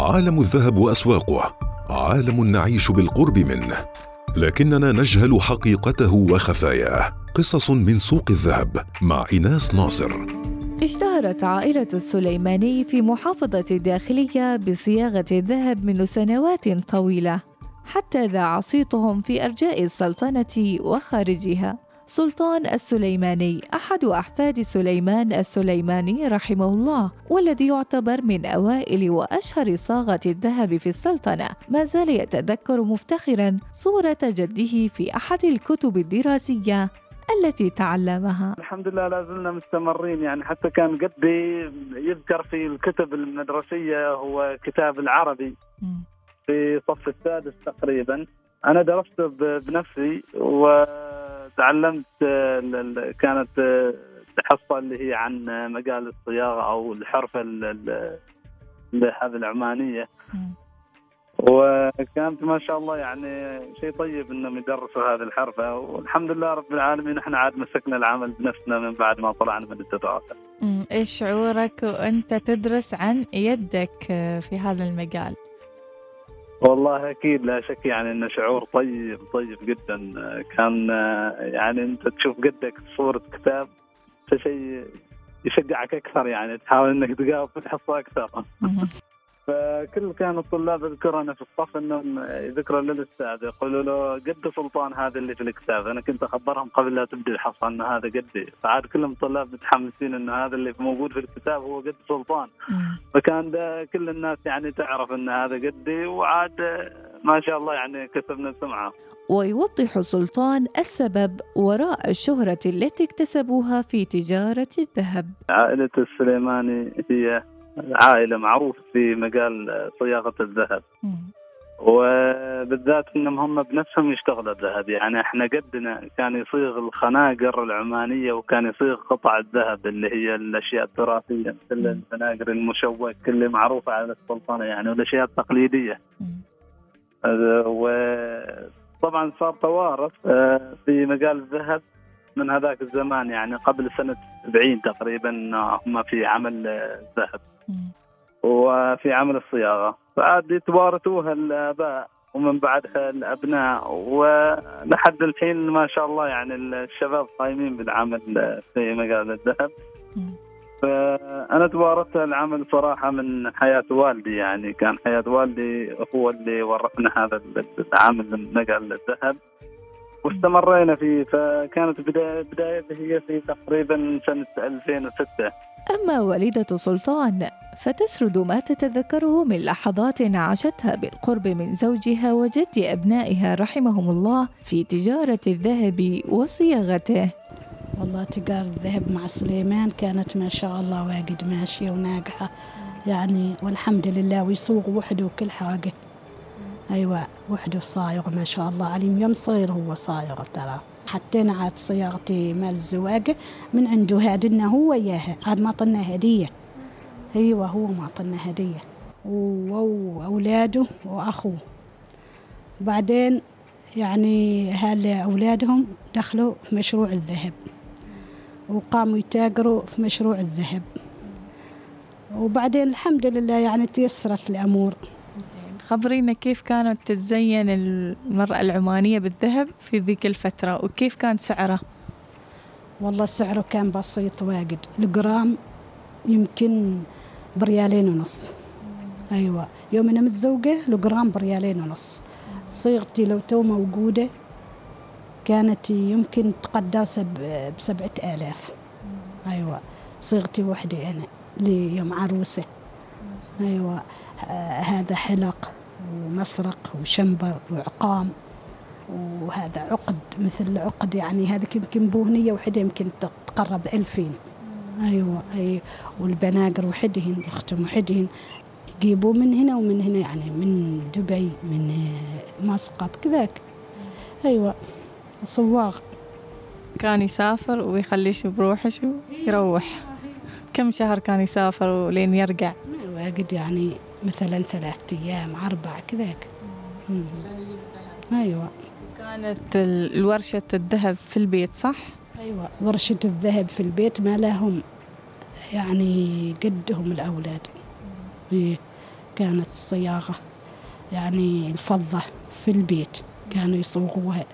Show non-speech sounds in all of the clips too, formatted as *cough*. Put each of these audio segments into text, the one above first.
عالم الذهب وأسواقه عالم نعيش بالقرب منه. لكننا نجهل حقيقته وخفاياه. قصص من سوق الذهب مع ايناس ناصر. اشتهرت عائلة السليماني في محافظة الداخلية بصياغة الذهب منذ سنوات طويلة حتى ذاع صيتهم في أرجاء السلطنة وخارجها. سلطان السليماني أحد أحفاد سليمان السليماني رحمه الله والذي يعتبر من أوائل وأشهر صاغة الذهب في السلطنة. ما زال يتذكر مفتخرا صورة جده في أحد الكتب الدراسية التي تعلمها. الحمد لله لا زلنا مستمرين يعني حتى كان قدي يذكر في الكتب المدرسية هو كتاب العربي. في صف السادس تقريبا. أنا درسته بنفسي وتعلمت كانت حصة اللي هي عن مجال الصياغة أو الحرفة هذه العمانية وكانت ما شاء الله يعني شيء طيب انهم يدرسوا هذه الحرفة والحمد لله رب العالمين إحنا عاد مسكنا العمل بنفسنا من بعد ما طلعنا من الدراسة. إيش شعورك وأنت تدرس عن يدك في هذا المجال؟ والله أكيد لا شك يعني إنه شعور طيب طيب جدا كان يعني أنت تشوف قدك صورة كتاب شيء يشجعك أكثر يعني تحاول إنك في الحصه أكثر. فكل كان الطلاب اذكر أنا في الصف إنهم يذكروا للأستاذ يقولوا له قد سلطان هذا اللي في الكتاب أنا كنت أخبرهم قبل لا تبدي الحصه ان هذا قدي فعاد كلهم طلاب متحمسين ان هذا اللي موجود في الكتاب هو قد سلطان. فكان ده كل الناس يعني تعرف ان هذا قدي وعاد ما شاء الله يعني كسبنا سمعه ويوضح سلطان السبب وراء الشهرة التي اكتسبوها في تجارة الذهب. عائلة السليماني هي عائلة معروفه في مجال صياغة الذهب. وبالذات إنهم هم بنفسهم يشتغلوا الذهب. يعني إحنا قدنا كان يصيغ الخناقر العمانية وكان يصيغ قطع الذهب اللي هي الأشياء التراثية مثل الخناقر المشوك اللي معروفه على السلطنة يعني والأشياء التقليدية. وطبعا صار توارث آه، في مجال الذهب. من هذاك الزمان يعني قبل سنة 70 تقريبا هم في عمل الذهب وفي عمل الصياغة. فعاد يتوارثوها الآباء ومن بعدها الأبناء. ولحد الحين ما شاء الله يعني الشباب قايمين بالعمل في مجال الذهب. فأنا توارثت العمل صراحة من حياة والدي يعني كان حياة والدي هو اللي ورثنا هذا العمل من مجال الذهب. واستمرينا فيه فكانت بدايته هي في تقريبا سنة 2006 أما والدة سلطان فتسرد ما تتذكره من لحظات عاشتها بالقرب من زوجها وجد أبنائها رحمهم الله في تجارة الذهب وصياغته. والله تجارة الذهب مع سليمان كانت ما شاء الله واجد ماشية وناجحة. يعني والحمد لله ويسوق وحده وكل حاجة. أيوة وحده صايغ ما شاء الله عليم يوم صغير هو صايغ ترى. حتى أنا عاد صياغتي مال الزواج من عنده هادنا هو إياها عاد ما طلنا هدية. أيوة هو ما طلنا هدية. وأولاده وأخوه. بعدين يعني هال أولادهم دخلوا في مشروع الذهب. وقاموا يتاجروا في مشروع الذهب. وبعدين الحمد لله يعني تيسرت الأمور. خبرينا كيف كانت تتزين المرأة العمانية بالذهب في ذيك الفترة وكيف كان سعره والله سعره كان بسيط واجد الجرام يمكن بريالين ونص. أيوة يوم أنا متزوجة الجرام بريالين ونص. صيغتي لو تو موجودة كانت يمكن تقدر بسبعة آلاف. أيوة صيغتي وحدي أنا ليوم عروسة. أيوة آه هذا حلق. ومفرق وشنبر وعقام. وهذا عقد مثل عقد يعني هذا يمكن بوهنية وحدة يمكن تقرب ألفين. أيوة أي والبناقر وحدهن الختم وحدهن. يجيبوا من هنا ومن هنا يعني من دبي من مسقط كذاك. أيوة صواغ. كان يسافر ويخليش بروحش ويروح كم شهر كان يسافر ولين يرجع؟ واجد يعني مثلا ثلاثة أيام أربعة كذاك. أيوة. كانت الورشة الذهب في البيت صح؟ أيوة. ورشة الذهب في البيت ما لهم يعني قدهم الأولاد. إيه. كانت صياغة يعني الفضة في البيت. كانوا يصوغوها.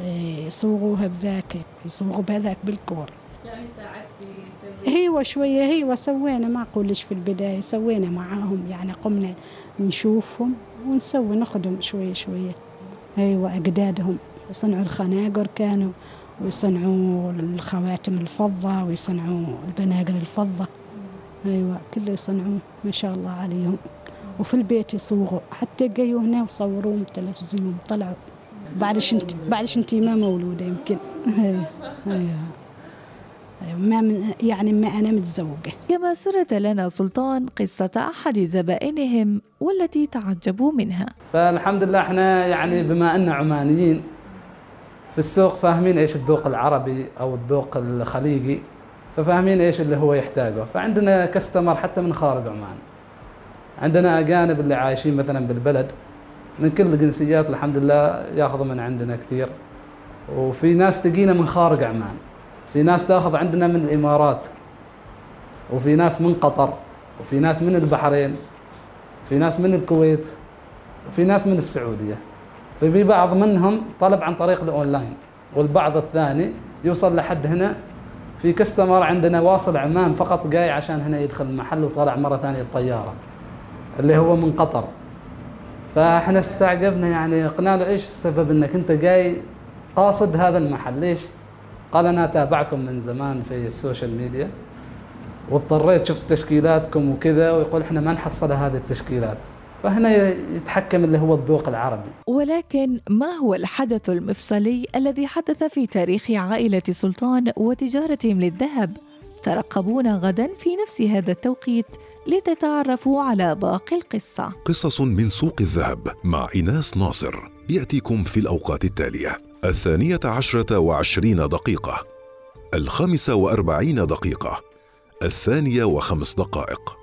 إيه، يصوغوها بذاك يصوغوا بهذاك بالكور. أيوه شوية أيوه سوينا ما أقولش في البداية سوينا معاهم يعني قمنا نشوفهم ونسوي نخدم شوية شوية. أيوه أجدادهم يصنعوا الخناقر كانوا ويصنعوا الخواتم الفضة ويصنعوا البناقر الفضة. أيوة كله يصنعوه ما شاء الله عليهم. وفي البيت يصوغوا حتى جايوا هنا وصوروه بالتلفزيون طلعوا. بعد شنت بعد شنتي ما مولودة يمكن. *laughs* أيوة أيوة ما من يعني ما أنا متزوجة. كما سرد لنا سلطان قصة أحد زبائنهم والتي تعجبوا منها. فالحمد لله إحنا يعني بما أن عمانيين في السوق فاهمين إيش الذوق العربي أو الذوق الخليجي ففاهمين إيش اللي هو يحتاجه. فعندنا كستمر حتى من خارج عمان. عندنا أجانب اللي عايشين مثلا بالبلد. من كل الجنسيات الحمد لله ياخذوا من عندنا كثير. وفي ناس تجينا من خارج عمان. في ناس تاخذ عندنا من الإمارات وفي ناس من قطر وفي ناس من البحرين في ناس من الكويت وفي ناس من السعودية. ففي بعض منهم طلب عن طريق الأونلاين والبعض الثاني يوصل لحد هنا. في customer عندنا واصل عمان فقط جاي عشان هنا يدخل المحل وطالع مرة ثانية الطيارة اللي هو من قطر. فإحنا استعجبنا يعني قلنا له إيش السبب إنك أنت جاي قاصد هذا المحل؟ ليش؟ قال أنا أتابعكم من زمان في ال social media واضطريت شفت تشكيلاتكم وكذا ويقول إحنا ما نحصل هذه التشكيلات. فهنا يتحكم اللي هو الذوق العربي. ولكن ما هو الحدث المفصلي الذي حدث في تاريخ عائلة سلطان وتجارتهم للذهب؟ ترقبونا غدا في نفس هذا التوقيت لتتعرفوا على باقي القصة. قصص من سوق الذهب مع إناس ناصر يأتيكم في الأوقات التالية. الثانية عشرة وعشرين دقيقة الخامسة وأربعين دقيقة الثانية وخمس دقائق.